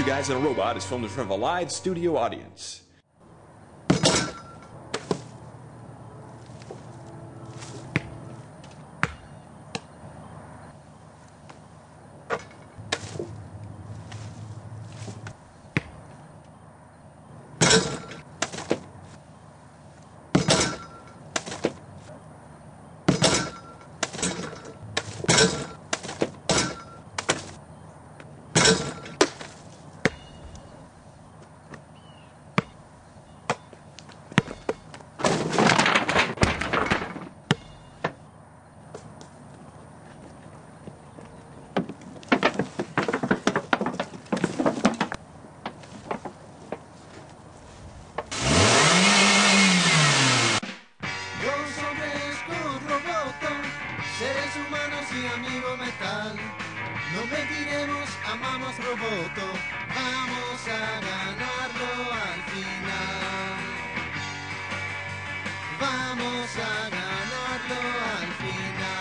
Two Guys and a Robot is filmed in front of a live studio audience. Seres humanos y amigo metal. No mentiremos, amamos roboto, vamos a ganarlo al final. Vamos a ganarlo al final.